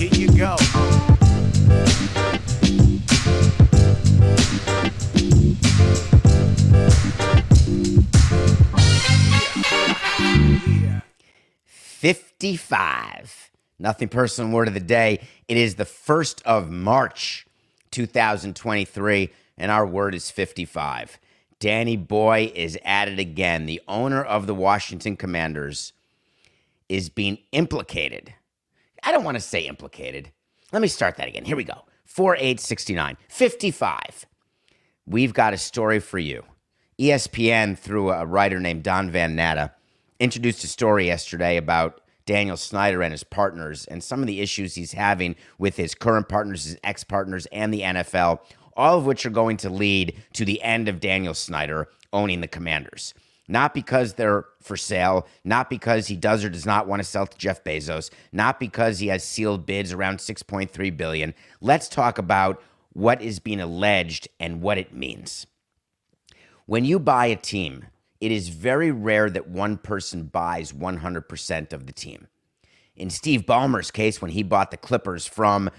Here you go. 55. Nothing personal word of the day. It is the 1st of March, 2023, and our word is 55. Danny Boy is at it again. The owner of the Washington Commanders is being implicated. I don't want to say implicated. Let me start that again. Here we go. 4869. 55. We've got a story for you. ESPN, through a writer named Don Van Natta, introduced a story yesterday about Daniel Snyder and his partners and some of the issues he's having with his current partners, his ex partners, and the NFL, all of which are going to lead to the end of Daniel Snyder owning the Commanders. Not because they're for sale, not because he does or does not want to sell to Jeff Bezos, not because he has sealed bids around 6.3 billion. Let's talk about what is being alleged and what it means. When you buy a team, it is very rare that one person buys 100% of the team. In Steve Ballmer's case, when he bought the Clippers from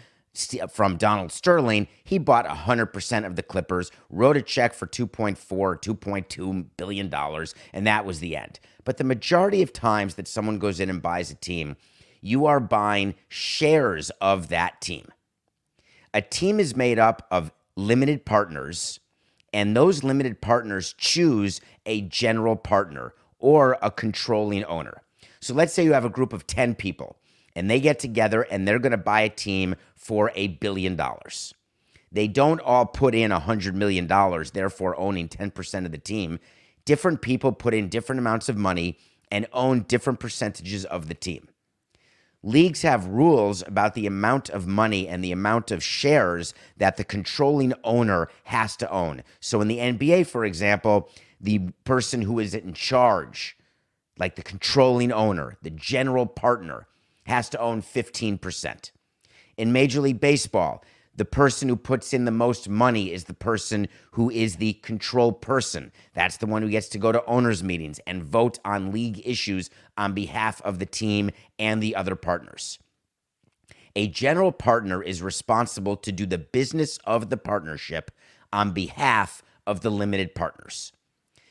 from Donald Sterling, he bought 100% of the Clippers, wrote a check for 2.4 2.2 billion dollars, and that was the end. But the majority of times that someone goes in and buys a team, you are buying shares of that team. A team is made up of limited partners, and those limited partners choose a general partner or a controlling owner. So let's say you have a group of 10 people and they get together and they're going to buy a team for a billion dollars. They don't all put in a $100 million, therefore owning 10% of the team. Different people put in different amounts of money and own different percentages of the team. Leagues have rules about the amount of money and the amount of shares that the controlling owner has to own. So in the NBA, for example, the person who is in charge, like the controlling owner, the general partner, has to own 15%. In Major League Baseball, the person who puts in the most money is the person who is the control person. That's the one who gets to go to owners' meetings and vote on league issues on behalf of the team and the other partners. A general partner is responsible to do the business of the partnership on behalf of the limited partners.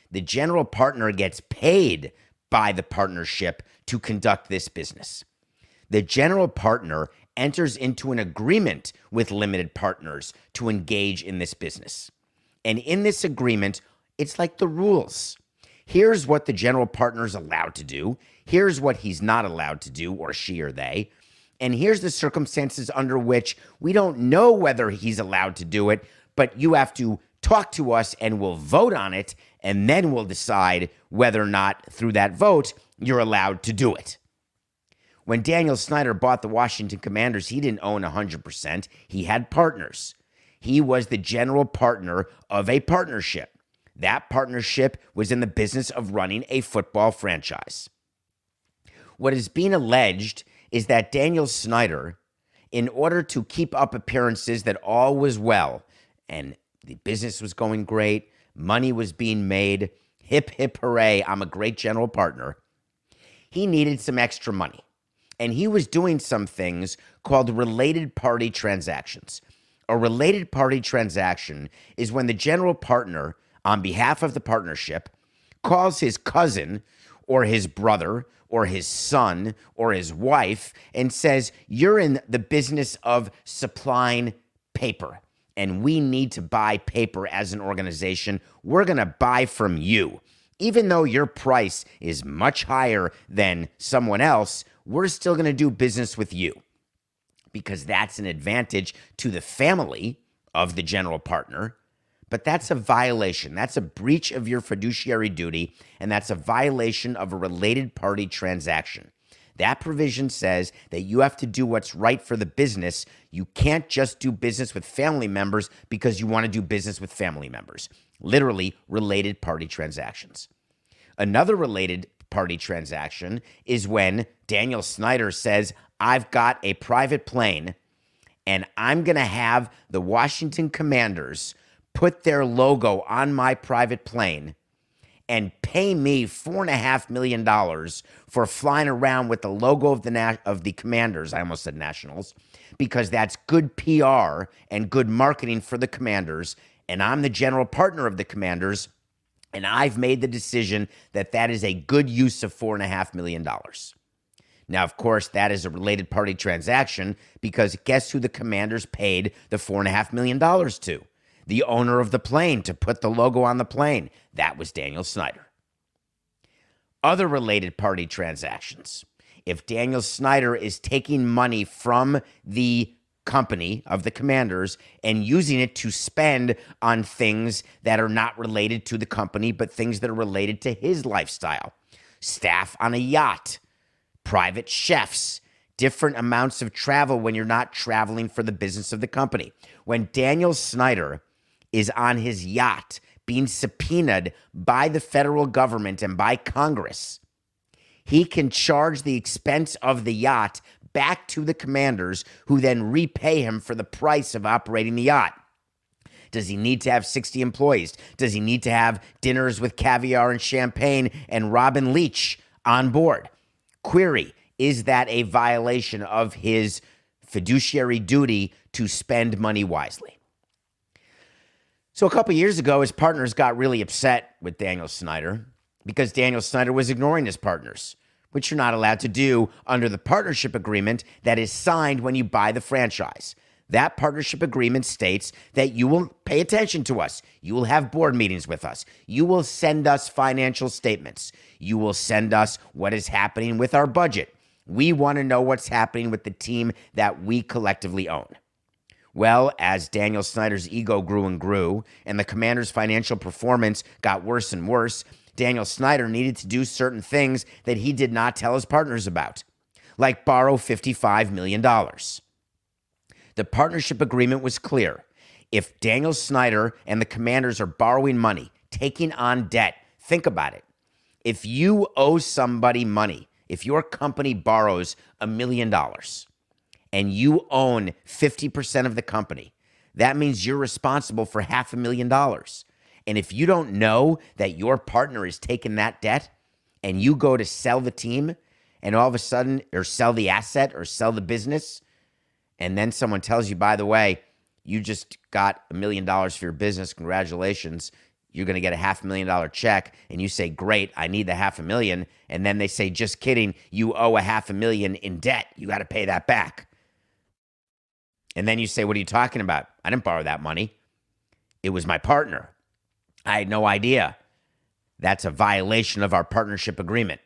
The general partner gets paid by the partnership to conduct this business. The general partner enters into an agreement with limited partners to engage in this business. And in this agreement, it's like the rules. Here's what the general partner is allowed to do. Here's what he's not allowed to do, or she or they. And here's the circumstances under which we don't know whether he's allowed to do it, but you have to talk to us and we'll vote on it. And then we'll decide whether or not, through that vote, you're allowed to do it. When Daniel Snyder bought the Washington Commanders, he didn't own 100%. He had partners. He was the general partner of a partnership. That partnership was in the business of running a football franchise. What is being alleged is that Daniel Snyder, in order to keep up appearances that all was well and the business was going great, money was being made, hip, hip, hooray, I'm a great general partner, he needed some extra money and he was doing some things called related party transactions. A related party transaction is when the general partner, on behalf of the partnership, calls his cousin or his brother or his son or his wife and says, You're in the business of supplying paper and we need to buy paper as an organization. We're going to buy from you. Even though your price is much higher than someone else, we're still going to do business with you because that's an advantage to the family of the general partner. But that's a violation. That's a breach of your fiduciary duty, and that's a violation of a related party transaction. That provision says that you have to do what's right for the business. You can't just do business with family members because you want to do business with family members. Literally, related party transactions. Another related party transaction is when Daniel Snyder says, I've got a private plane and I'm going to have the Washington Commanders put their logo on my private plane and pay me four and a half million dollars for flying around with the logo of the na- of the Commanders. I almost said Nationals because that's good PR and good marketing for the Commanders. And I'm the general partner of the Commanders, and I've made the decision that that is a good use of four and a half million dollars. Now, of course, that is a related party transaction because guess who the commanders paid the $4.5 million to? The owner of the plane to put the logo on the plane. That was Daniel Snyder. Other related party transactions. If Daniel Snyder is taking money from the company of the commanders and using it to spend on things that are not related to the company, but things that are related to his lifestyle, staff on a yacht private chefs, different amounts of travel when you're not traveling for the business of the company. When Daniel Snyder is on his yacht being subpoenaed by the federal government and by Congress, he can charge the expense of the yacht back to the commanders who then repay him for the price of operating the yacht. Does he need to have 60 employees? Does he need to have dinners with caviar and champagne and Robin Leach on board? Query Is that a violation of his fiduciary duty to spend money wisely? So, a couple years ago, his partners got really upset with Daniel Snyder because Daniel Snyder was ignoring his partners, which you're not allowed to do under the partnership agreement that is signed when you buy the franchise. That partnership agreement states that you will pay attention to us. You will have board meetings with us. You will send us financial statements. You will send us what is happening with our budget. We want to know what's happening with the team that we collectively own. Well, as Daniel Snyder's ego grew and grew, and the commander's financial performance got worse and worse, Daniel Snyder needed to do certain things that he did not tell his partners about, like borrow $55 million. The partnership agreement was clear. If Daniel Snyder and the commanders are borrowing money, taking on debt, think about it. If you owe somebody money, if your company borrows a million dollars and you own 50% of the company, that means you're responsible for half a million dollars. And if you don't know that your partner is taking that debt and you go to sell the team and all of a sudden, or sell the asset or sell the business, and then someone tells you, by the way, you just got a million dollars for your business. Congratulations. You're going to get a half million dollar check. And you say, Great, I need the half a million. And then they say, Just kidding. You owe a half a million in debt. You got to pay that back. And then you say, What are you talking about? I didn't borrow that money. It was my partner. I had no idea. That's a violation of our partnership agreement.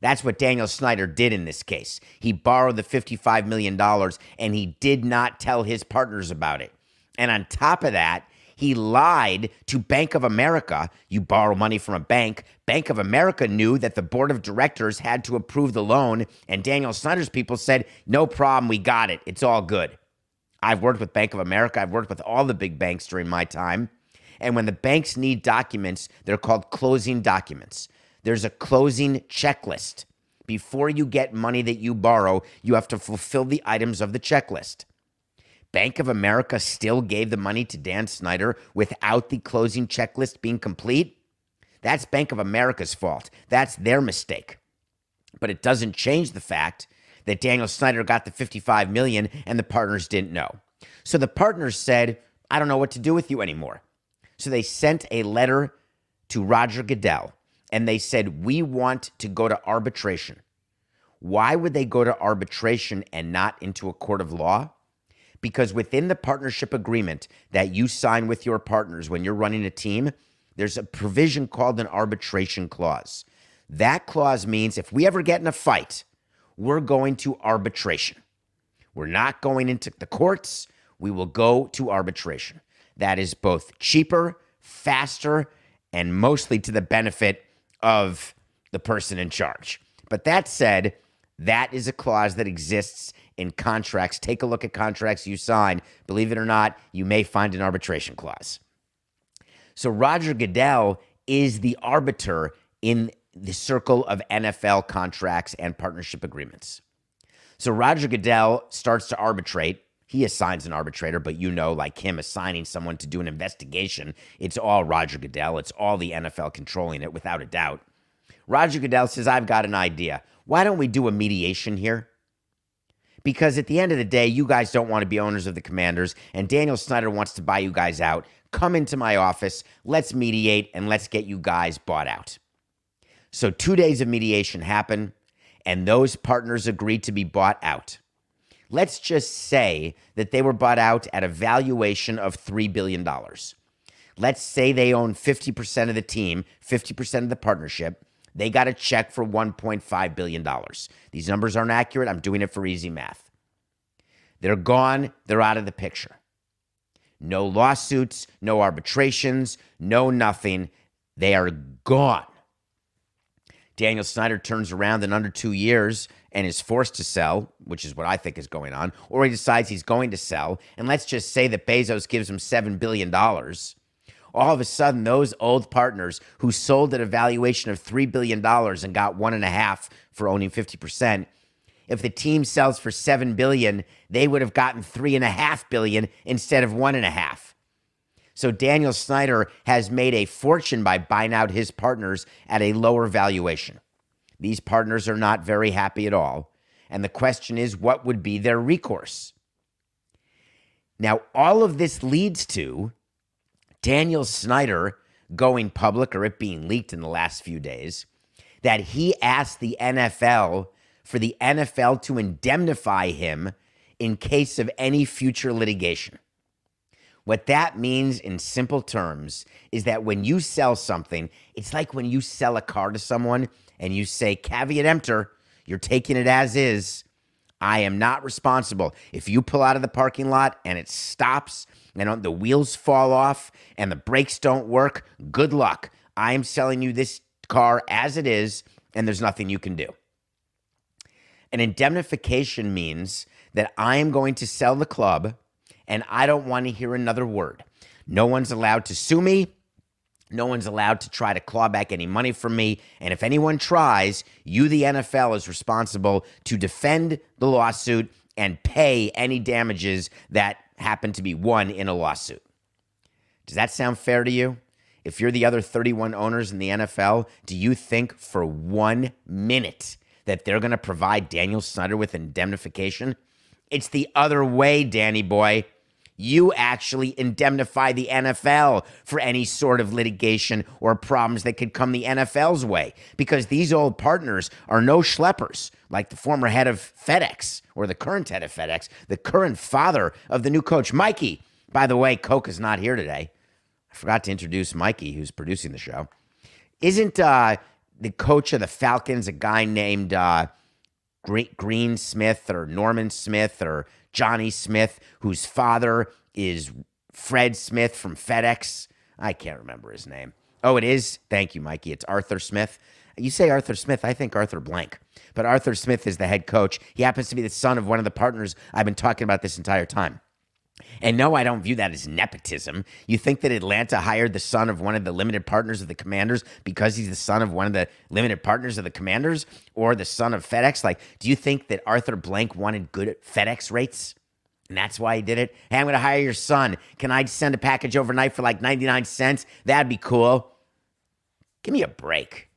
That's what Daniel Snyder did in this case. He borrowed the $55 million and he did not tell his partners about it. And on top of that, he lied to Bank of America. You borrow money from a bank. Bank of America knew that the board of directors had to approve the loan. And Daniel Snyder's people said, no problem, we got it. It's all good. I've worked with Bank of America, I've worked with all the big banks during my time. And when the banks need documents, they're called closing documents. There's a closing checklist. Before you get money that you borrow, you have to fulfill the items of the checklist. Bank of America still gave the money to Dan Snyder without the closing checklist being complete. That's Bank of America's fault. That's their mistake. But it doesn't change the fact that Daniel Snyder got the 55 million and the partners didn't know. So the partners said, I don't know what to do with you anymore. So they sent a letter to Roger Goodell and they said, We want to go to arbitration. Why would they go to arbitration and not into a court of law? Because within the partnership agreement that you sign with your partners when you're running a team, there's a provision called an arbitration clause. That clause means if we ever get in a fight, we're going to arbitration. We're not going into the courts. We will go to arbitration. That is both cheaper, faster, and mostly to the benefit of the person in charge. But that said, that is a clause that exists in contracts. Take a look at contracts you sign. Believe it or not, you may find an arbitration clause. So Roger Goodell is the arbiter in the circle of NFL contracts and partnership agreements. So Roger Goodell starts to arbitrate. He assigns an arbitrator, but you know, like him assigning someone to do an investigation, it's all Roger Goodell. It's all the NFL controlling it without a doubt. Roger Goodell says, I've got an idea. Why don't we do a mediation here? Because at the end of the day, you guys don't want to be owners of the commanders, and Daniel Snyder wants to buy you guys out. Come into my office, let's mediate, and let's get you guys bought out. So, two days of mediation happen, and those partners agreed to be bought out. Let's just say that they were bought out at a valuation of $3 billion. Let's say they own 50% of the team, 50% of the partnership. They got a check for $1.5 billion. These numbers aren't accurate. I'm doing it for easy math. They're gone. They're out of the picture. No lawsuits, no arbitrations, no nothing. They are gone. Daniel Snyder turns around in under two years and is forced to sell, which is what I think is going on, or he decides he's going to sell. And let's just say that Bezos gives him $7 billion. All of a sudden, those old partners who sold at a valuation of $3 billion and got one and a half for owning 50%, if the team sells for 7 billion, they would have gotten three and a half billion instead of one and a half. So Daniel Snyder has made a fortune by buying out his partners at a lower valuation. These partners are not very happy at all. And the question is, what would be their recourse? Now, all of this leads to Daniel Snyder going public or it being leaked in the last few days that he asked the NFL for the NFL to indemnify him in case of any future litigation. What that means in simple terms is that when you sell something, it's like when you sell a car to someone and you say, caveat emptor, you're taking it as is. I am not responsible. If you pull out of the parking lot and it stops and the wheels fall off and the brakes don't work, good luck. I am selling you this car as it is, and there's nothing you can do. An indemnification means that I am going to sell the club and I don't want to hear another word. No one's allowed to sue me. No one's allowed to try to claw back any money from me. And if anyone tries, you, the NFL, is responsible to defend the lawsuit and pay any damages that happen to be won in a lawsuit. Does that sound fair to you? If you're the other 31 owners in the NFL, do you think for one minute that they're going to provide Daniel Snyder with indemnification? It's the other way, Danny boy you actually indemnify the NFL for any sort of litigation or problems that could come the NFL's way because these old partners are no schleppers like the former head of FedEx or the current head of FedEx, the current father of the new coach, Mikey. By the way, Coke is not here today. I forgot to introduce Mikey, who's producing the show. Isn't uh, the coach of the Falcons a guy named uh, Green Smith or Norman Smith or Johnny Smith, whose father is Fred Smith from FedEx. I can't remember his name. Oh, it is. Thank you, Mikey. It's Arthur Smith. You say Arthur Smith, I think Arthur Blank. But Arthur Smith is the head coach. He happens to be the son of one of the partners I've been talking about this entire time. And no, I don't view that as nepotism. You think that Atlanta hired the son of one of the limited partners of the Commanders because he's the son of one of the limited partners of the Commanders or the son of FedEx? Like, do you think that Arthur Blank wanted good FedEx rates? And that's why he did it. Hey, I'm going to hire your son. Can I send a package overnight for like 99 cents? That'd be cool. Give me a break.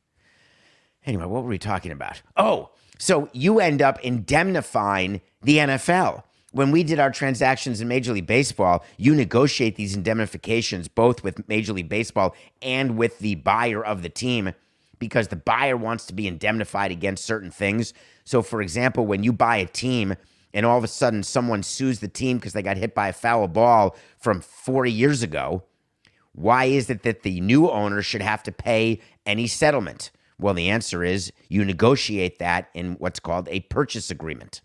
Anyway, what were we talking about? Oh, so you end up indemnifying the NFL when we did our transactions in Major League Baseball, you negotiate these indemnifications both with Major League Baseball and with the buyer of the team because the buyer wants to be indemnified against certain things. So, for example, when you buy a team and all of a sudden someone sues the team because they got hit by a foul ball from 40 years ago, why is it that the new owner should have to pay any settlement? Well, the answer is you negotiate that in what's called a purchase agreement.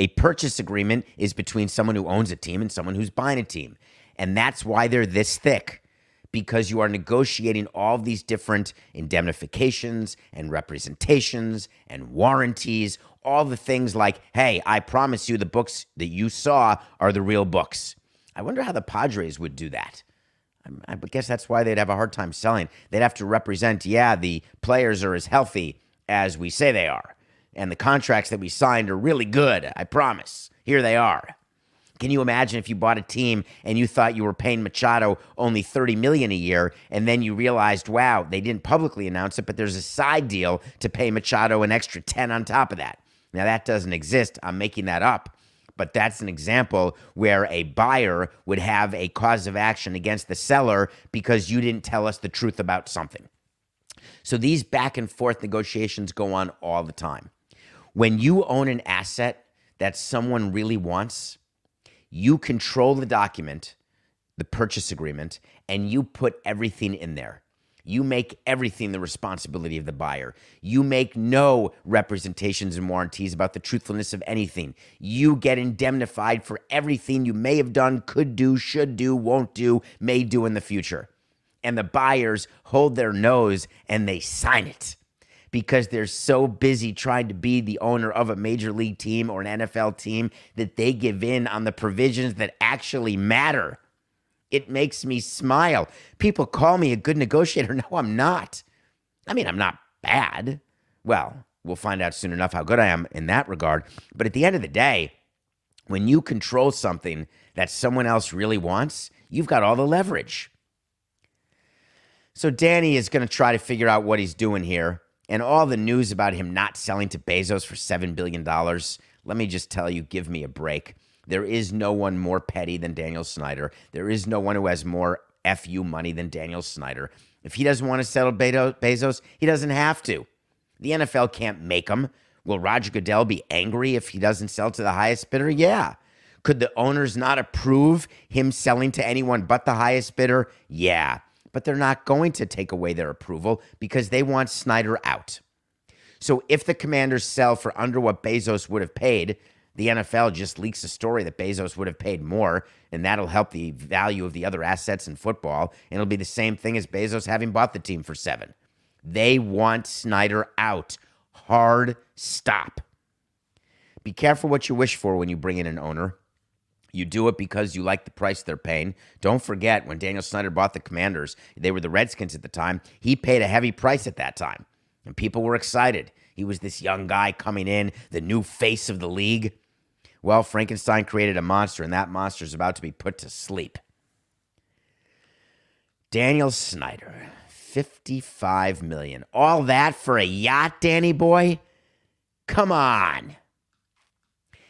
A purchase agreement is between someone who owns a team and someone who's buying a team. And that's why they're this thick because you are negotiating all these different indemnifications and representations and warranties, all the things like, hey, I promise you the books that you saw are the real books. I wonder how the Padres would do that. I guess that's why they'd have a hard time selling. They'd have to represent, yeah, the players are as healthy as we say they are. And the contracts that we signed are really good, I promise. Here they are. Can you imagine if you bought a team and you thought you were paying Machado only 30 million a year and then you realized, wow, they didn't publicly announce it, but there's a side deal to pay Machado an extra 10 on top of that. Now that doesn't exist. I'm making that up. But that's an example where a buyer would have a cause of action against the seller because you didn't tell us the truth about something. So these back and forth negotiations go on all the time. When you own an asset that someone really wants, you control the document, the purchase agreement, and you put everything in there. You make everything the responsibility of the buyer. You make no representations and warranties about the truthfulness of anything. You get indemnified for everything you may have done, could do, should do, won't do, may do in the future. And the buyers hold their nose and they sign it because they're so busy trying to be the owner of a major league team or an NFL team that they give in on the provisions that actually matter. It makes me smile. People call me a good negotiator. No, I'm not. I mean, I'm not bad. Well, we'll find out soon enough how good I am in that regard. But at the end of the day, when you control something that someone else really wants, you've got all the leverage. So Danny is going to try to figure out what he's doing here and all the news about him not selling to Bezos for $7 billion, let me just tell you, give me a break. There is no one more petty than Daniel Snyder. There is no one who has more FU money than Daniel Snyder. If he doesn't want to settle Bezos, he doesn't have to. The NFL can't make him. Will Roger Goodell be angry if he doesn't sell to the highest bidder? Yeah. Could the owners not approve him selling to anyone but the highest bidder? Yeah but they're not going to take away their approval because they want Snyder out. So if the commanders sell for under what Bezos would have paid, the NFL just leaks a story that Bezos would have paid more, and that'll help the value of the other assets in football. And it'll be the same thing as Bezos having bought the team for seven. They want Snyder out. Hard stop. Be careful what you wish for when you bring in an owner. You do it because you like the price they're paying. Don't forget when Daniel Snyder bought the Commanders, they were the Redskins at the time. He paid a heavy price at that time, and people were excited. He was this young guy coming in, the new face of the league. Well, Frankenstein created a monster, and that monster is about to be put to sleep. Daniel Snyder, 55 million. All that for a yacht, Danny boy? Come on.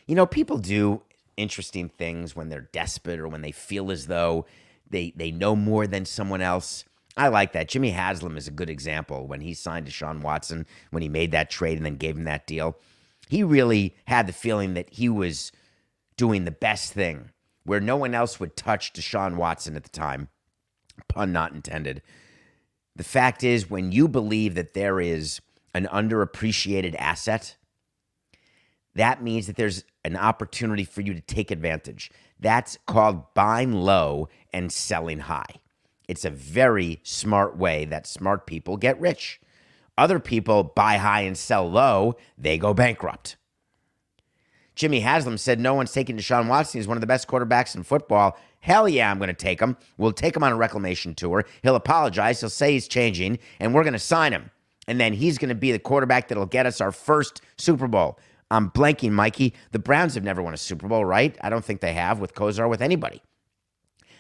You know, people do interesting things when they're desperate or when they feel as though they they know more than someone else. I like that. Jimmy Haslam is a good example when he signed to Deshaun Watson, when he made that trade and then gave him that deal. He really had the feeling that he was doing the best thing where no one else would touch Deshaun Watson at the time. Pun not intended. The fact is, when you believe that there is an underappreciated asset, that means that there's an opportunity for you to take advantage. That's called buying low and selling high. It's a very smart way that smart people get rich. Other people buy high and sell low, they go bankrupt. Jimmy Haslam said no one's taking Deshaun Watson. He's one of the best quarterbacks in football. Hell yeah, I'm going to take him. We'll take him on a reclamation tour. He'll apologize. He'll say he's changing, and we're going to sign him. And then he's going to be the quarterback that'll get us our first Super Bowl. I'm blanking, Mikey. The Browns have never won a Super Bowl, right? I don't think they have with Kosar, with anybody.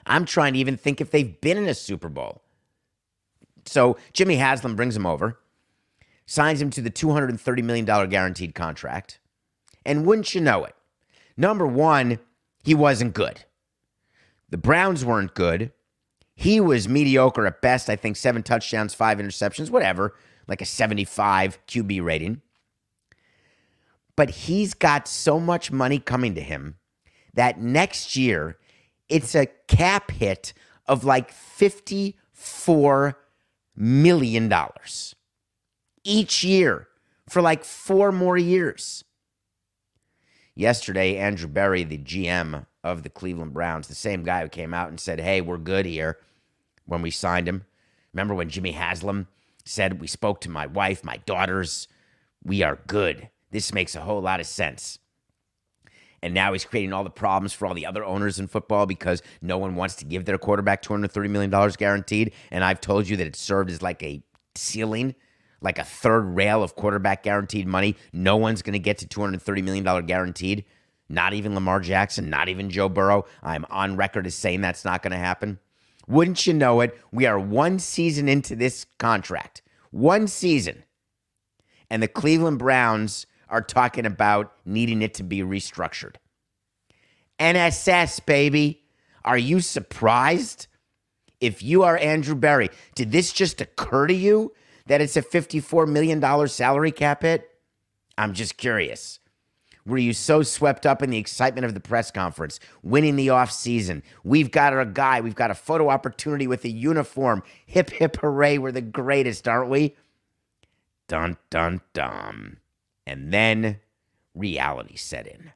I'm trying to even think if they've been in a Super Bowl. So Jimmy Haslam brings him over, signs him to the $230 million guaranteed contract. And wouldn't you know it, Number one, he wasn't good. The Browns weren't good. He was mediocre at best. I think seven touchdowns, five interceptions, whatever, like a 75 QB rating. But he's got so much money coming to him that next year it's a cap hit of like $54 million each year for like four more years. Yesterday, Andrew Berry, the GM of the Cleveland Browns, the same guy who came out and said, Hey, we're good here when we signed him. Remember when Jimmy Haslam said, We spoke to my wife, my daughters, we are good. This makes a whole lot of sense. And now he's creating all the problems for all the other owners in football because no one wants to give their quarterback $230 million guaranteed. And I've told you that it served as like a ceiling, like a third rail of quarterback guaranteed money. No one's going to get to $230 million guaranteed. Not even Lamar Jackson, not even Joe Burrow. I'm on record as saying that's not going to happen. Wouldn't you know it? We are one season into this contract. One season. And the Cleveland Browns are talking about needing it to be restructured. NSS, baby. Are you surprised? If you are Andrew Berry, did this just occur to you that it's a $54 million salary cap hit? I'm just curious. Were you so swept up in the excitement of the press conference, winning the offseason? We've got our guy. We've got a photo opportunity with a uniform. Hip, hip, hooray. We're the greatest, aren't we? Dun, dun, dun. And then reality set in.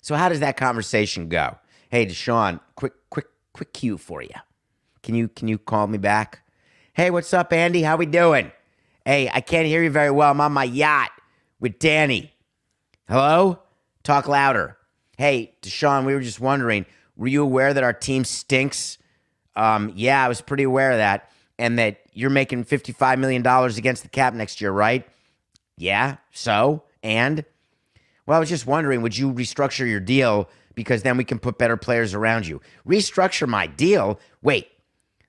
So how does that conversation go? Hey, Deshaun, quick, quick, quick cue for you. Can you can you call me back? Hey, what's up, Andy? How we doing? Hey, I can't hear you very well. I'm on my yacht with Danny. Hello? Talk louder. Hey, Deshaun, we were just wondering, were you aware that our team stinks? Um, yeah, I was pretty aware of that. And that you're making $55 million against the cap next year, right? Yeah, so? And? Well, I was just wondering, would you restructure your deal because then we can put better players around you? Restructure my deal? Wait,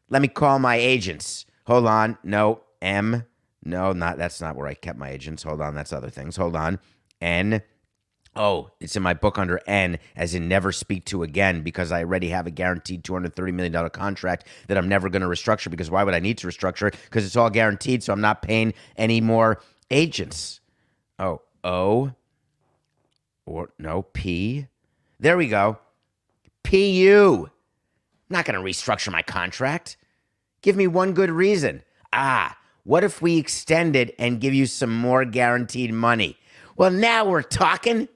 let me call my agents. Hold on. No, M. No, not that's not where I kept my agents. Hold on, that's other things. Hold on. N. Oh, it's in my book under N, as in never speak to again, because I already have a guaranteed $230 million contract that I'm never going to restructure. Because why would I need to restructure? Because it's all guaranteed, so I'm not paying any more agents. Oh, O or no, P. There we go. PU. I'm not going to restructure my contract. Give me one good reason. Ah, what if we extend it and give you some more guaranteed money? Well, now we're talking.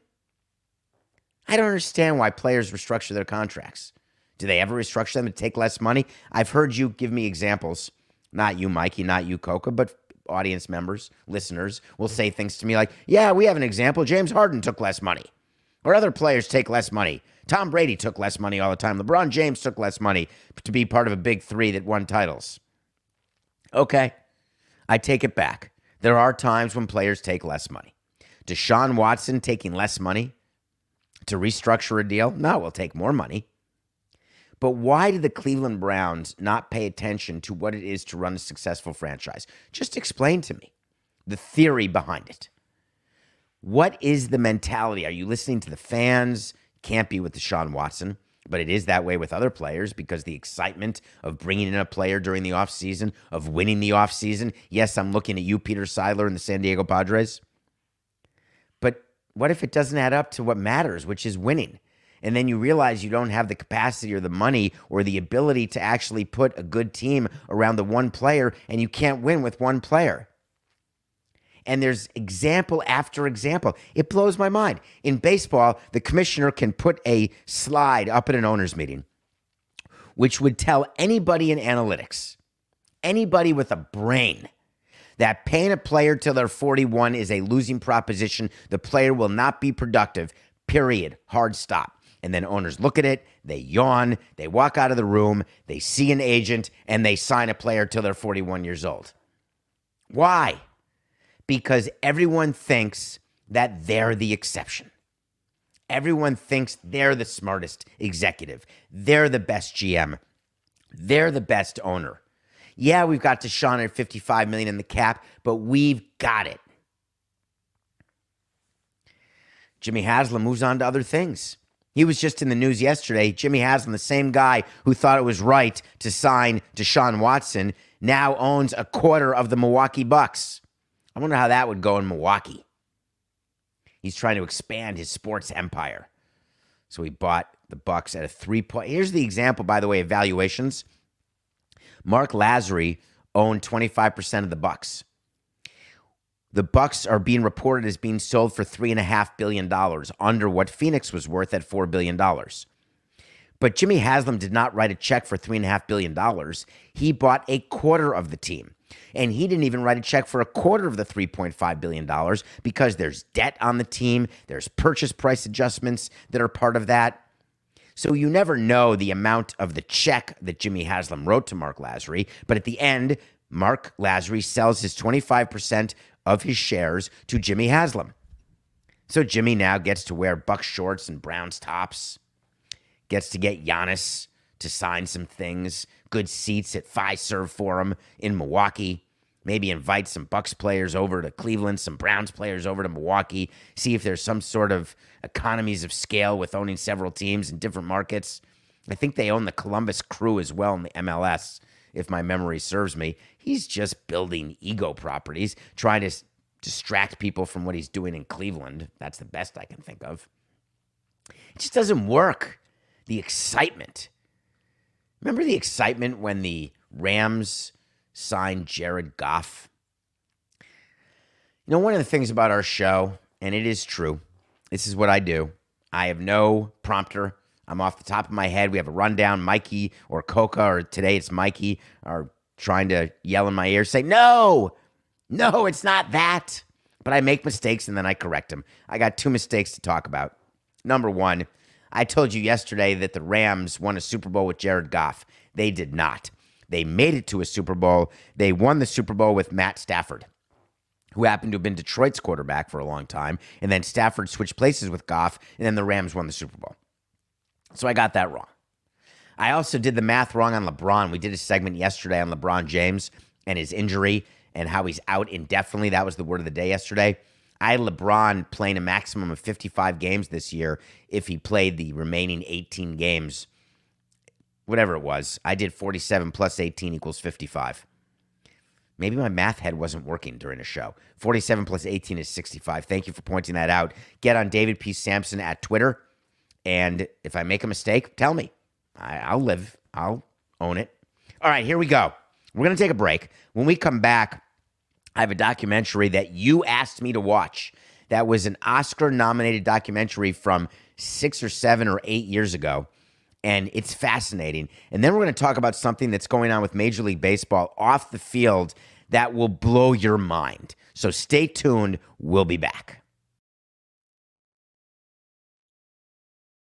I don't understand why players restructure their contracts. Do they ever restructure them to take less money? I've heard you give me examples. Not you, Mikey, not you, Coca, but audience members, listeners will say things to me like, yeah, we have an example. James Harden took less money, or other players take less money. Tom Brady took less money all the time. LeBron James took less money to be part of a big three that won titles. Okay, I take it back. There are times when players take less money. Deshaun Watson taking less money to restructure a deal? No, we'll take more money. But why did the Cleveland Browns not pay attention to what it is to run a successful franchise? Just explain to me the theory behind it. What is the mentality? Are you listening to the fans? Can't be with Deshaun Watson, but it is that way with other players because the excitement of bringing in a player during the offseason, of winning the offseason. Yes, I'm looking at you, Peter Seidler, and the San Diego Padres. But what if it doesn't add up to what matters, which is winning? And then you realize you don't have the capacity or the money or the ability to actually put a good team around the one player and you can't win with one player. And there's example after example. It blows my mind. In baseball, the commissioner can put a slide up at an owners meeting, which would tell anybody in analytics, anybody with a brain, that paying a player till they're 41 is a losing proposition. The player will not be productive. Period. Hard stop. And then owners look at it, they yawn, they walk out of the room, they see an agent, and they sign a player till they're 41 years old. Why? Because everyone thinks that they're the exception. Everyone thinks they're the smartest executive. They're the best GM. They're the best owner. Yeah, we've got Deshaun at 55 million in the cap, but we've got it. Jimmy Haslam moves on to other things. He was just in the news yesterday. Jimmy Haslam, the same guy who thought it was right to sign Deshaun Watson, now owns a quarter of the Milwaukee Bucks. I wonder how that would go in Milwaukee. He's trying to expand his sports empire. So he bought the Bucks at a three point. Here's the example, by the way, of valuations. Mark Lasry owned 25% of the Bucks. The Bucks are being reported as being sold for three and a half billion dollars, under what Phoenix was worth at four billion dollars. But Jimmy Haslam did not write a check for three and a half billion dollars. He bought a quarter of the team. And he didn't even write a check for a quarter of the $3.5 billion because there's debt on the team, there's purchase price adjustments that are part of that. So you never know the amount of the check that Jimmy Haslam wrote to Mark Lasry. But at the end, Mark Lasry sells his 25% of his shares to Jimmy Haslam. So Jimmy now gets to wear buck shorts and Browns tops, gets to get Giannis to sign some things, good seats at Fiserv Forum in Milwaukee. Maybe invite some Bucks players over to Cleveland, some Browns players over to Milwaukee, see if there's some sort of economies of scale with owning several teams in different markets. I think they own the Columbus Crew as well in the MLS, if my memory serves me. He's just building ego properties, trying to distract people from what he's doing in Cleveland. That's the best I can think of. It just doesn't work. The excitement. Remember the excitement when the Rams signed Jared Goff? You know, one of the things about our show, and it is true, this is what I do. I have no prompter. I'm off the top of my head. We have a rundown. Mikey or Coca, or today it's Mikey, are trying to yell in my ear, say, No, no, it's not that. But I make mistakes and then I correct them. I got two mistakes to talk about. Number one, I told you yesterday that the Rams won a Super Bowl with Jared Goff. They did not. They made it to a Super Bowl. They won the Super Bowl with Matt Stafford, who happened to have been Detroit's quarterback for a long time. And then Stafford switched places with Goff, and then the Rams won the Super Bowl. So I got that wrong. I also did the math wrong on LeBron. We did a segment yesterday on LeBron James and his injury and how he's out indefinitely. That was the word of the day yesterday. I had LeBron playing a maximum of 55 games this year if he played the remaining 18 games, whatever it was. I did 47 plus 18 equals 55. Maybe my math head wasn't working during a show. 47 plus 18 is 65. Thank you for pointing that out. Get on David P. Samson at Twitter. And if I make a mistake, tell me. I, will live, I'll own it. All right, here we go. We're going to take a break. When we come back, I have a documentary that you asked me to watch. That was an Oscar nominated documentary from six or seven or eight years ago. And it's fascinating. And then we're going to talk about something that's going on with Major League Baseball off the field that will blow your mind. So stay tuned. We'll be back.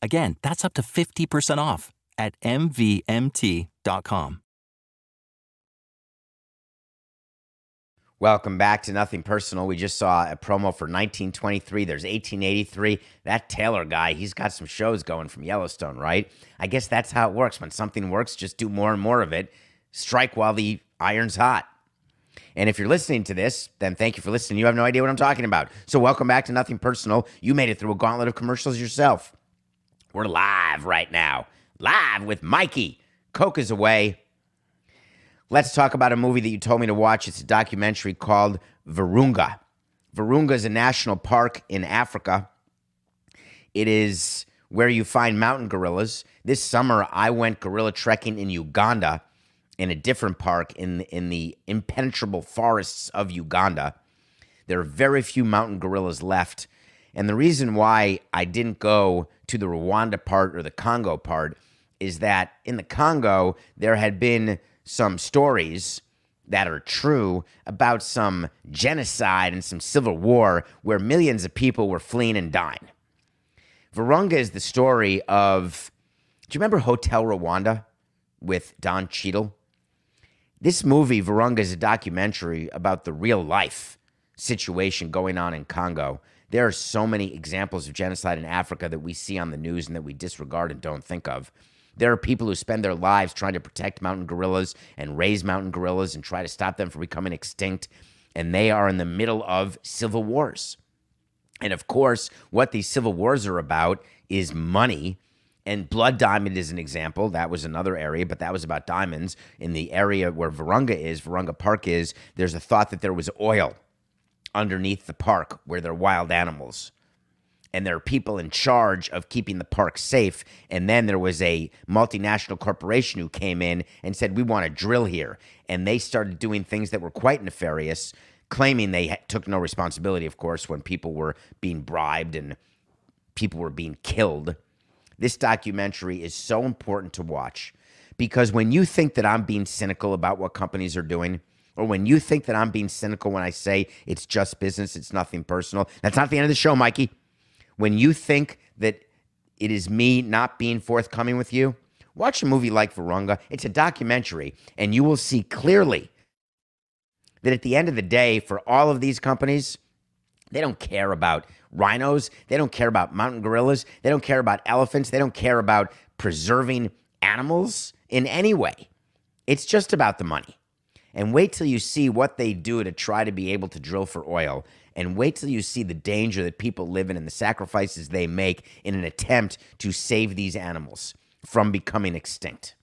Again, that's up to 50% off at MVMT.com. Welcome back to Nothing Personal. We just saw a promo for 1923. There's 1883. That Taylor guy, he's got some shows going from Yellowstone, right? I guess that's how it works. When something works, just do more and more of it. Strike while the iron's hot. And if you're listening to this, then thank you for listening. You have no idea what I'm talking about. So, welcome back to Nothing Personal. You made it through a gauntlet of commercials yourself. We're live right now, live with Mikey. Coke is away. Let's talk about a movie that you told me to watch. It's a documentary called Virunga. Virunga is a national park in Africa. It is where you find mountain gorillas. This summer, I went gorilla trekking in Uganda in a different park in, in the impenetrable forests of Uganda. There are very few mountain gorillas left. And the reason why I didn't go to the Rwanda part or the Congo part is that in the Congo, there had been some stories that are true about some genocide and some civil war where millions of people were fleeing and dying. Virunga is the story of, do you remember Hotel Rwanda with Don Cheadle? This movie, Virunga, is a documentary about the real life situation going on in Congo. There are so many examples of genocide in Africa that we see on the news and that we disregard and don't think of. There are people who spend their lives trying to protect mountain gorillas and raise mountain gorillas and try to stop them from becoming extinct. And they are in the middle of civil wars. And of course, what these civil wars are about is money. And Blood Diamond is an example. That was another area, but that was about diamonds. In the area where Virunga is, Virunga Park is, there's a thought that there was oil underneath the park where there are wild animals and there are people in charge of keeping the park safe. And then there was a multinational corporation who came in and said, We want to drill here. And they started doing things that were quite nefarious, claiming they took no responsibility, of course, when people were being bribed and people were being killed. This documentary is so important to watch because when you think that I'm being cynical about what companies are doing, or when you think that I'm being cynical when I say it's just business, it's nothing personal, that's not the end of the show, Mikey when you think that it is me not being forthcoming with you, watch a movie like Virunga. It's a documentary, and you will see clearly that at the end of the day, for all of these companies, they don't care about rhinos. They don't care about mountain gorillas. They don't care about elephants. They don't care about preserving animals in any way. It's just about the money. And wait till you see what they do to try to be able to drill for oil and wait till you see the danger that people live in and the sacrifices they make in an attempt to save these animals from becoming extinct.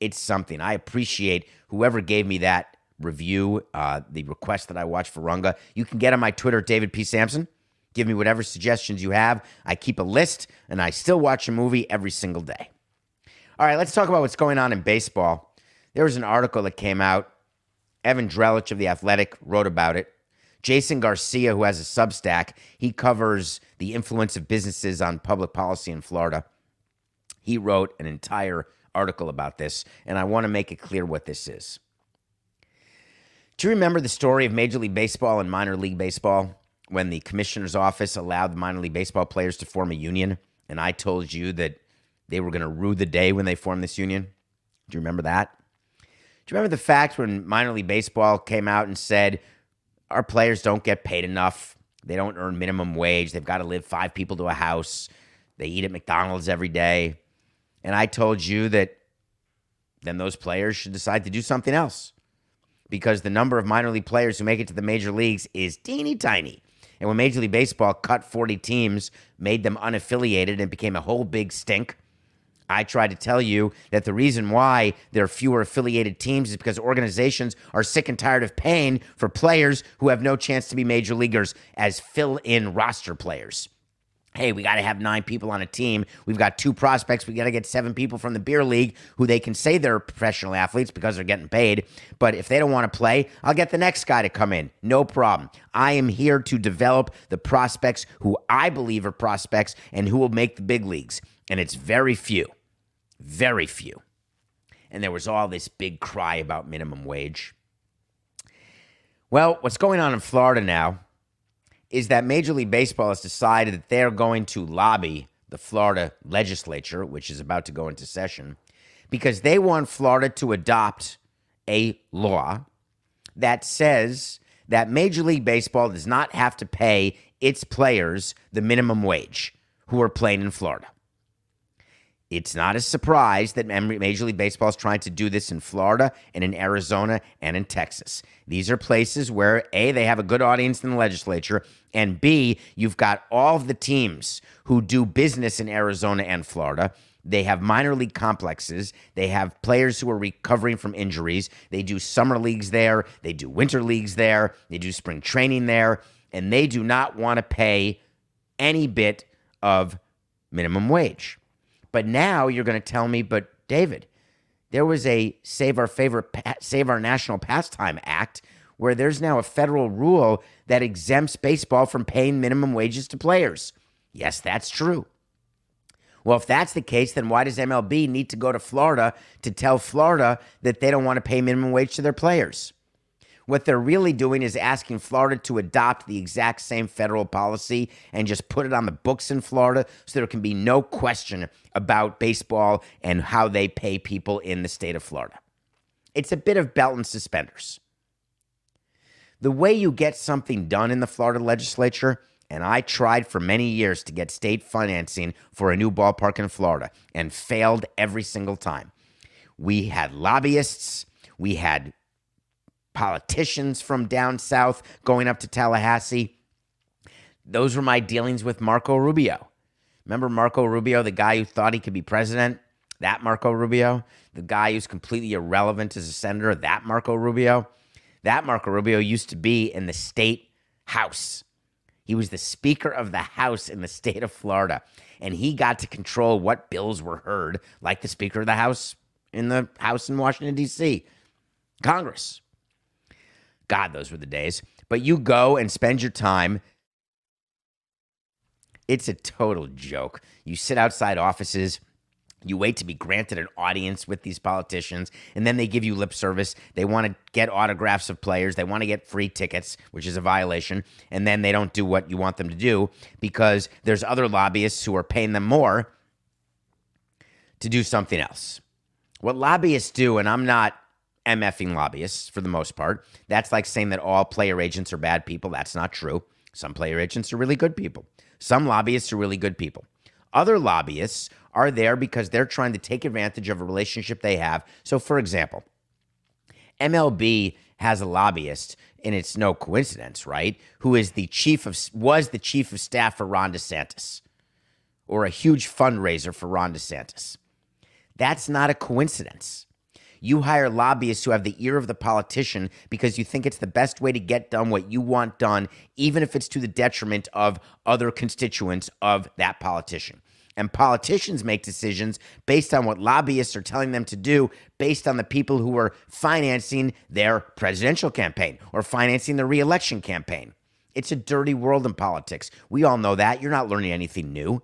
It's something. I appreciate whoever gave me that review, uh, the request that I watch Virunga. You can get on my Twitter, David P. Samson. Give me whatever suggestions you have. I keep a list and I still watch a movie every single day. All right, let's talk about what's going on in baseball. There was an article that came out. Evan Drellich of The Athletic wrote about it. Jason Garcia, who has a Substack, he covers the influence of businesses on public policy in Florida. He wrote an entire article about this, and I want to make it clear what this is. Do you remember the story of Major League Baseball and minor league baseball when the commissioner's office allowed the minor league baseball players to form a union? And I told you that they were going to rue the day when they formed this union? Do you remember that? You remember the fact when minor league baseball came out and said, our players don't get paid enough. They don't earn minimum wage. They've got to live five people to a house. They eat at McDonald's every day. And I told you that then those players should decide to do something else because the number of minor league players who make it to the major leagues is teeny tiny. And when Major League Baseball cut 40 teams, made them unaffiliated, and became a whole big stink, I tried to tell you that the reason why there are fewer affiliated teams is because organizations are sick and tired of paying for players who have no chance to be major leaguers as fill in roster players. Hey, we got to have nine people on a team. We've got two prospects. We got to get seven people from the beer league who they can say they're professional athletes because they're getting paid. But if they don't want to play, I'll get the next guy to come in. No problem. I am here to develop the prospects who I believe are prospects and who will make the big leagues. And it's very few. Very few. And there was all this big cry about minimum wage. Well, what's going on in Florida now is that Major League Baseball has decided that they're going to lobby the Florida legislature, which is about to go into session, because they want Florida to adopt a law that says that Major League Baseball does not have to pay its players the minimum wage who are playing in Florida. It's not a surprise that Major League Baseball is trying to do this in Florida and in Arizona and in Texas. These are places where A, they have a good audience in the legislature, and B, you've got all of the teams who do business in Arizona and Florida. They have minor league complexes. They have players who are recovering from injuries. They do summer leagues there. They do winter leagues there. They do spring training there. And they do not want to pay any bit of minimum wage. But now you're going to tell me, but David, there was a Save Our Favorite Save Our National Pastime Act where there's now a federal rule that exempts baseball from paying minimum wages to players. Yes, that's true. Well, if that's the case, then why does MLB need to go to Florida to tell Florida that they don't want to pay minimum wage to their players? What they're really doing is asking Florida to adopt the exact same federal policy and just put it on the books in Florida so there can be no question about baseball and how they pay people in the state of Florida. It's a bit of belt and suspenders. The way you get something done in the Florida legislature, and I tried for many years to get state financing for a new ballpark in Florida and failed every single time. We had lobbyists, we had politicians from down south going up to Tallahassee. Those were my dealings with Marco Rubio. Remember Marco Rubio, the guy who thought he could be president? That Marco Rubio? The guy who's completely irrelevant as a senator? That Marco Rubio? That Marco Rubio used to be in the state house. He was the Speaker of the House in the state of Florida, and he got to control what bills were heard, like the Speaker of the House in the House in Washington, D.C. Congress. God, those were the days. But you go and spend your time. It's a total joke. You sit outside offices. You wait to be granted an audience with these politicians, and then they give you lip service. They want to get autographs of players. They want to get free tickets, which is a violation. And then they don't do what you want them to do because there's other lobbyists who are paying them more to do something else. What lobbyists do, and I'm not MFing lobbyists for the most part. That's like saying that all player agents are bad people. That's not true. Some player agents are really good people. Some lobbyists are really good people. Other lobbyists are there because they're trying to take advantage of a relationship they have. So, for example, MLB has a lobbyist, and it's no coincidence, right? Who is the chief of was the chief of staff for Ron DeSantis, or a huge fundraiser for Ron DeSantis. That's not a coincidence. You hire lobbyists who have the ear of the politician because you think it's the best way to get done what you want done, even if it's to the detriment of other constituents of that politician. And politicians make decisions based on what lobbyists are telling them to do, based on the people who are financing their presidential campaign or financing the reelection campaign. It's a dirty world in politics. We all know that. You're not learning anything new.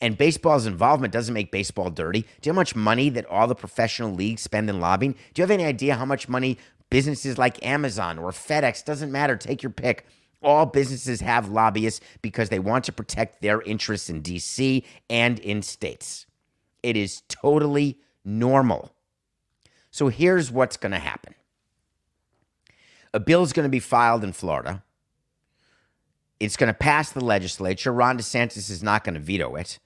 And baseball's involvement doesn't make baseball dirty. Do you know how much money that all the professional leagues spend in lobbying? Do you have any idea how much money businesses like Amazon or FedEx, doesn't matter, take your pick. All businesses have lobbyists because they want to protect their interests in DC and in states. It is totally normal. So here's what's going to happen a bill is going to be filed in Florida. It's going to pass the legislature. Ron DeSantis is not going to veto it.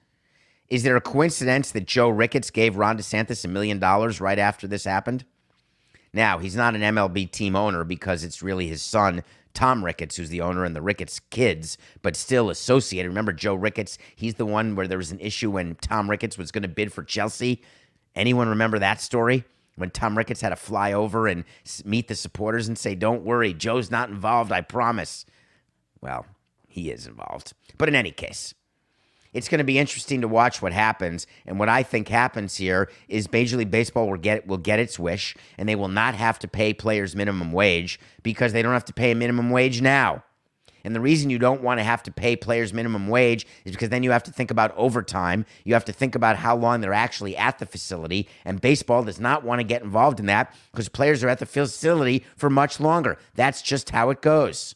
Is there a coincidence that Joe Ricketts gave Ron DeSantis a million dollars right after this happened? Now, he's not an MLB team owner because it's really his son, Tom Ricketts, who's the owner, and the Ricketts kids, but still associated. Remember Joe Ricketts? He's the one where there was an issue when Tom Ricketts was going to bid for Chelsea. Anyone remember that story? When Tom Ricketts had to fly over and meet the supporters and say, Don't worry, Joe's not involved, I promise. Well, he is involved. But in any case, it's going to be interesting to watch what happens. And what I think happens here is Major League Baseball will get will get its wish, and they will not have to pay players minimum wage because they don't have to pay a minimum wage now. And the reason you don't want to have to pay players minimum wage is because then you have to think about overtime. You have to think about how long they're actually at the facility. And baseball does not want to get involved in that because players are at the facility for much longer. That's just how it goes.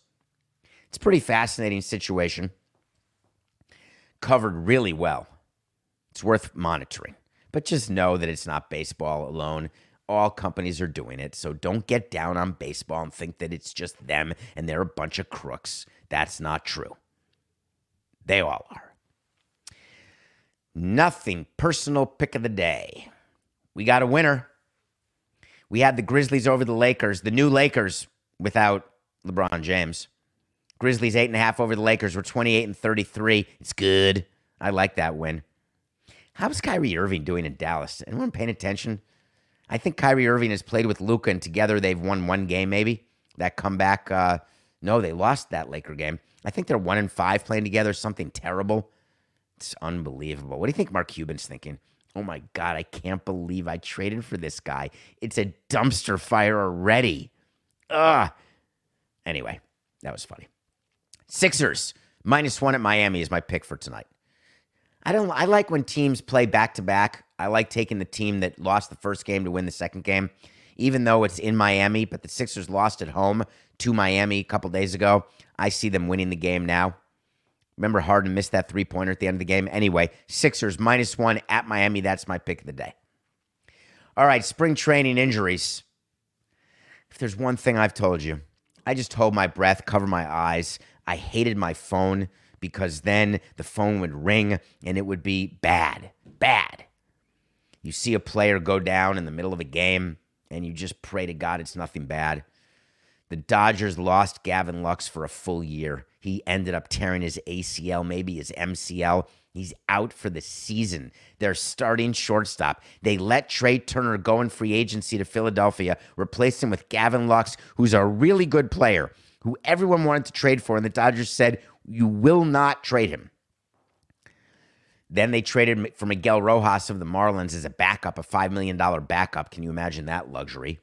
It's a pretty fascinating situation covered really well. It's worth monitoring. But just know that it's not baseball alone. All companies are doing it. So don't get down on baseball and think that it's just them and they're a bunch of crooks. That's not true. They all are. Nothing personal pick of the day. We got a winner. We had the Grizzlies over the Lakers, the new Lakers without LeBron James. Grizzlies eight and a half over the Lakers were 28 and 33. It's good. I like that win. How's Kyrie Irving doing in Dallas? Anyone paying attention? I think Kyrie Irving has played with Luka, and together they've won one game, maybe. That comeback. Uh, no, they lost that Laker game. I think they're one and five playing together, something terrible. It's unbelievable. What do you think Mark Cuban's thinking? Oh my God, I can't believe I traded for this guy. It's a dumpster fire already. Ugh. Anyway, that was funny. Sixers minus one at Miami is my pick for tonight. I don't. I like when teams play back to back. I like taking the team that lost the first game to win the second game, even though it's in Miami. But the Sixers lost at home to Miami a couple days ago. I see them winning the game now. Remember, Harden missed that three pointer at the end of the game. Anyway, Sixers minus one at Miami. That's my pick of the day. All right, spring training injuries. If there's one thing I've told you, I just hold my breath, cover my eyes. I hated my phone because then the phone would ring and it would be bad, bad. You see a player go down in the middle of a game and you just pray to God it's nothing bad. The Dodgers lost Gavin Lux for a full year. He ended up tearing his ACL, maybe his MCL. He's out for the season. They're starting shortstop. They let Trea Turner go in free agency to Philadelphia, replace him with Gavin Lux, who's a really good player, who everyone wanted to trade for. And the Dodgers said, You will not trade him. Then they traded for Miguel Rojas of the Marlins as a backup, a $5 million backup. Can you imagine that luxury?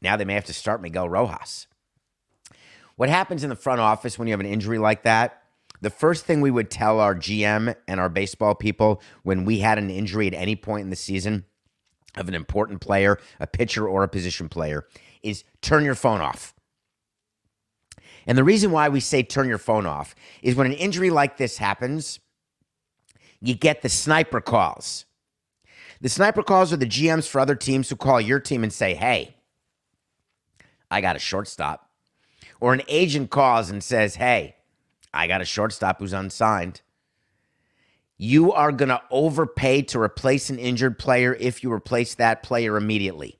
Now they may have to start Miguel Rojas. What happens in the front office when you have an injury like that? The first thing we would tell our GM and our baseball people when we had an injury at any point in the season of an important player, a pitcher or a position player, is turn your phone off. And the reason why we say turn your phone off is when an injury like this happens, you get the sniper calls. The sniper calls are the GMs for other teams who call your team and say, hey, I got a shortstop. Or an agent calls and says, hey, I got a shortstop who's unsigned. You are going to overpay to replace an injured player if you replace that player immediately.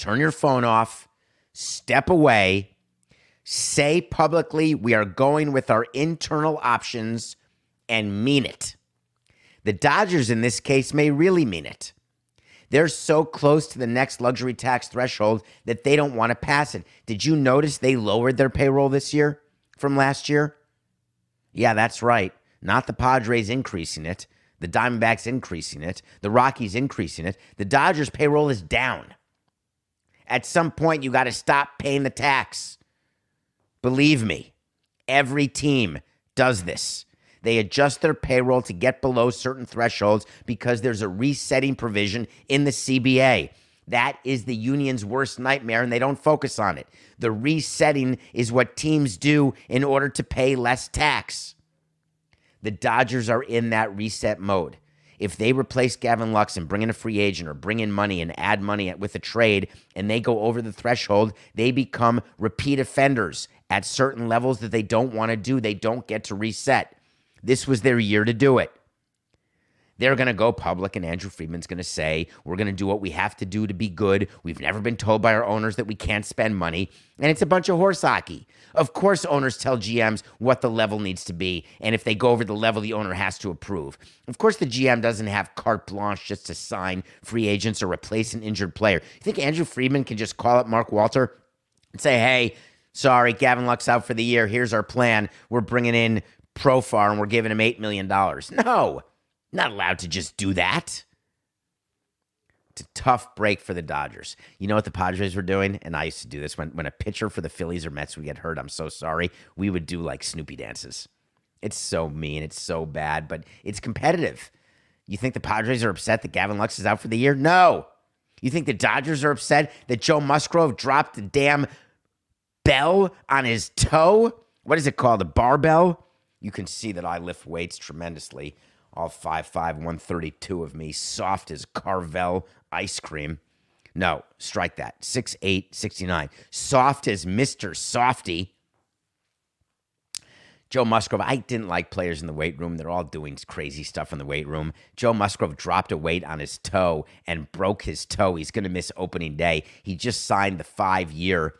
Turn your phone off, step away, say publicly, we are going with our internal options and mean it. The Dodgers, in this case, may really mean it. They're so close to the next luxury tax threshold that they don't want to pass it. Did you notice they lowered their payroll this year from last year? Yeah, that's right. Not the Padres increasing it, the Diamondbacks increasing it, the Rockies increasing it. The Dodgers' payroll is down. At some point, you got to stop paying the tax. Believe me, every team does this. They adjust their payroll to get below certain thresholds because there's a resetting provision in the CBA. That is the union's worst nightmare, and they don't focus on it. The resetting is what teams do in order to pay less tax. The Dodgers are in that reset mode. If they replace Gavin Lux and bring in a free agent or bring in money and add money with a trade and they go over the threshold, they become repeat offenders at certain levels that they don't want to do. They don't get to reset. This was their year to do it. They're going to go public, and Andrew Friedman's going to say, We're going to do what we have to do to be good. We've never been told by our owners that we can't spend money. And it's a bunch of horse hockey. Of course, owners tell GMs what the level needs to be. And if they go over the level, the owner has to approve. Of course, the GM doesn't have carte blanche just to sign free agents or replace an injured player. You think Andrew Friedman can just call up Mark Walter and say, Hey, sorry, Gavin Lux out for the year. Here's our plan. We're bringing in Profar and we're giving him $8 million. No, not allowed to just do that. It's a tough break for the Dodgers. You know what the Padres were doing? And I used to do this when, when a pitcher for the Phillies or Mets would get hurt. I'm so sorry. We would do like Snoopy dances. It's so mean. It's so bad, but it's competitive. You think the Padres are upset that Gavin Lux is out for the year? No. You think the Dodgers are upset that Joe Musgrove dropped the damn bell on his toe? What is it called? A barbell? You can see that I lift weights tremendously. All 5'5, 132 of me, soft as Carvel ice cream. No, strike that. 6'8, 69. Soft as Mr. Softee. Joe Musgrove, I didn't like players in the weight room. They're all doing crazy stuff in the weight room. Joe Musgrove dropped a weight on his toe and broke his toe. He's going to miss opening day. He just signed the five year,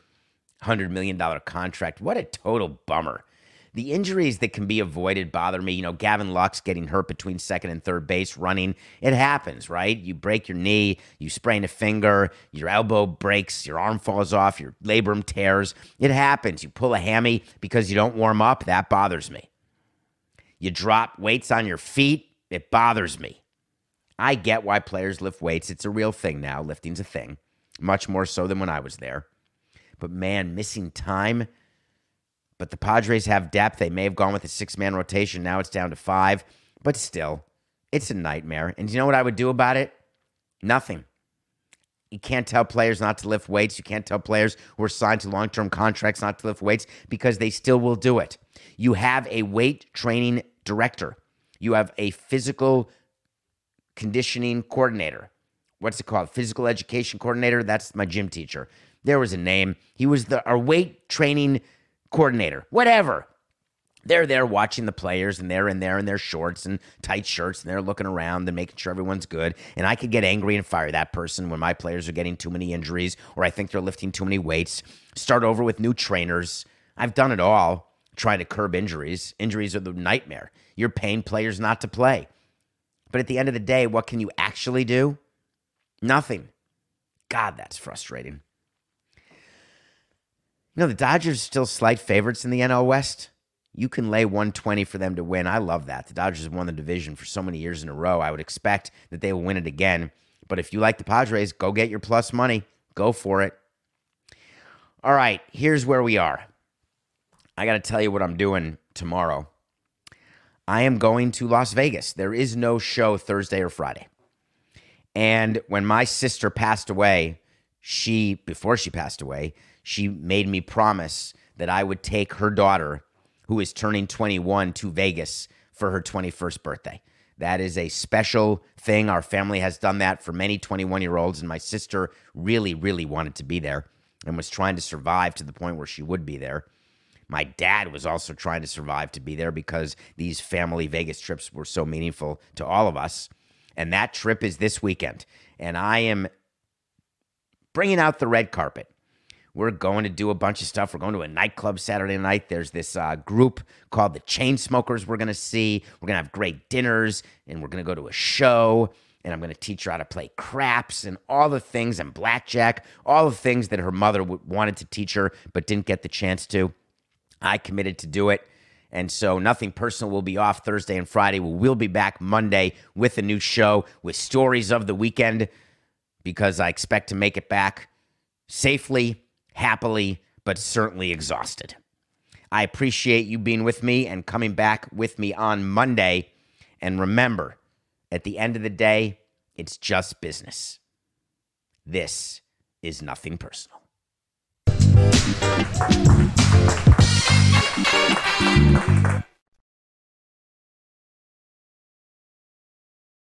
$100 million contract. What a total bummer the injuries that can be avoided bother me. You know, Gavin Lux getting hurt between second and third base running. It happens, right? You break your knee, you sprain a finger, your elbow breaks, your arm falls off, your labrum tears. It happens. You pull a hammy because you don't warm up. That bothers me. You drop weights on your feet. It bothers me. I get why players lift weights. It's a real thing now. Lifting's a thing, much more so than when I was there. But man, missing time but the Padres have depth. They may have gone with a six man rotation. Now it's down to five. But still, it's a nightmare. And you know what I would do about it? Nothing. You can't tell players not to lift weights. You can't tell players who are signed to long term contracts not to lift weights because they still will do it. You have a weight training director, you have a physical conditioning coordinator. What's it called? Physical education coordinator. That's my gym teacher. There was a name. He was the our weight training coordinator, whatever. They're there watching the players and they're in there in their shorts and tight shirts and they're looking around and making sure everyone's good. And I could get angry and fire that person when my players are getting too many injuries or I think they're lifting too many weights. Start over with new trainers. I've done it all trying to curb injuries. Injuries are the nightmare. You're paying players not to play. But at the end of the day, what can you actually do? Nothing. God, that's frustrating. Know, the Dodgers are still slight favorites in the NL West. You can lay 120 for them to win. I love that. The Dodgers have won the division for so many years in a row. I would expect that they will win it again. But if you like the Padres, go get your plus money. Go for it. All right, here's where we are. I got to tell you what I'm doing tomorrow. I am going to Las Vegas. There is no show Thursday or Friday. And when my sister passed away, she, before she passed away, she made me promise that I would take her daughter, who is turning 21, to Vegas for her 21st birthday. That is a special thing. Our family has done that for many 21 year olds, and my sister really, really wanted to be there and was trying to survive to the point where she would be there. My dad was also trying to survive to be there because these family Vegas trips were so meaningful to all of us. And that trip is this weekend. And I am bringing out the red carpet. We're going to do a bunch of stuff. We're going to a nightclub Saturday night. There's this uh, group called the Chainsmokers we're going to see. We're going to have great dinners and we're going to go to a show. And I'm going to teach her how to play craps and all the things and blackjack, all the things that her mother w- wanted to teach her but didn't get the chance to. I committed to do it. And so nothing personal will be off Thursday and Friday. We will be back Monday with a new show with stories of the weekend because I expect to make it back safely happily, but certainly exhausted. I appreciate you being with me and coming back with me on Monday. And remember, at the end of the day, it's just business. This is nothing personal.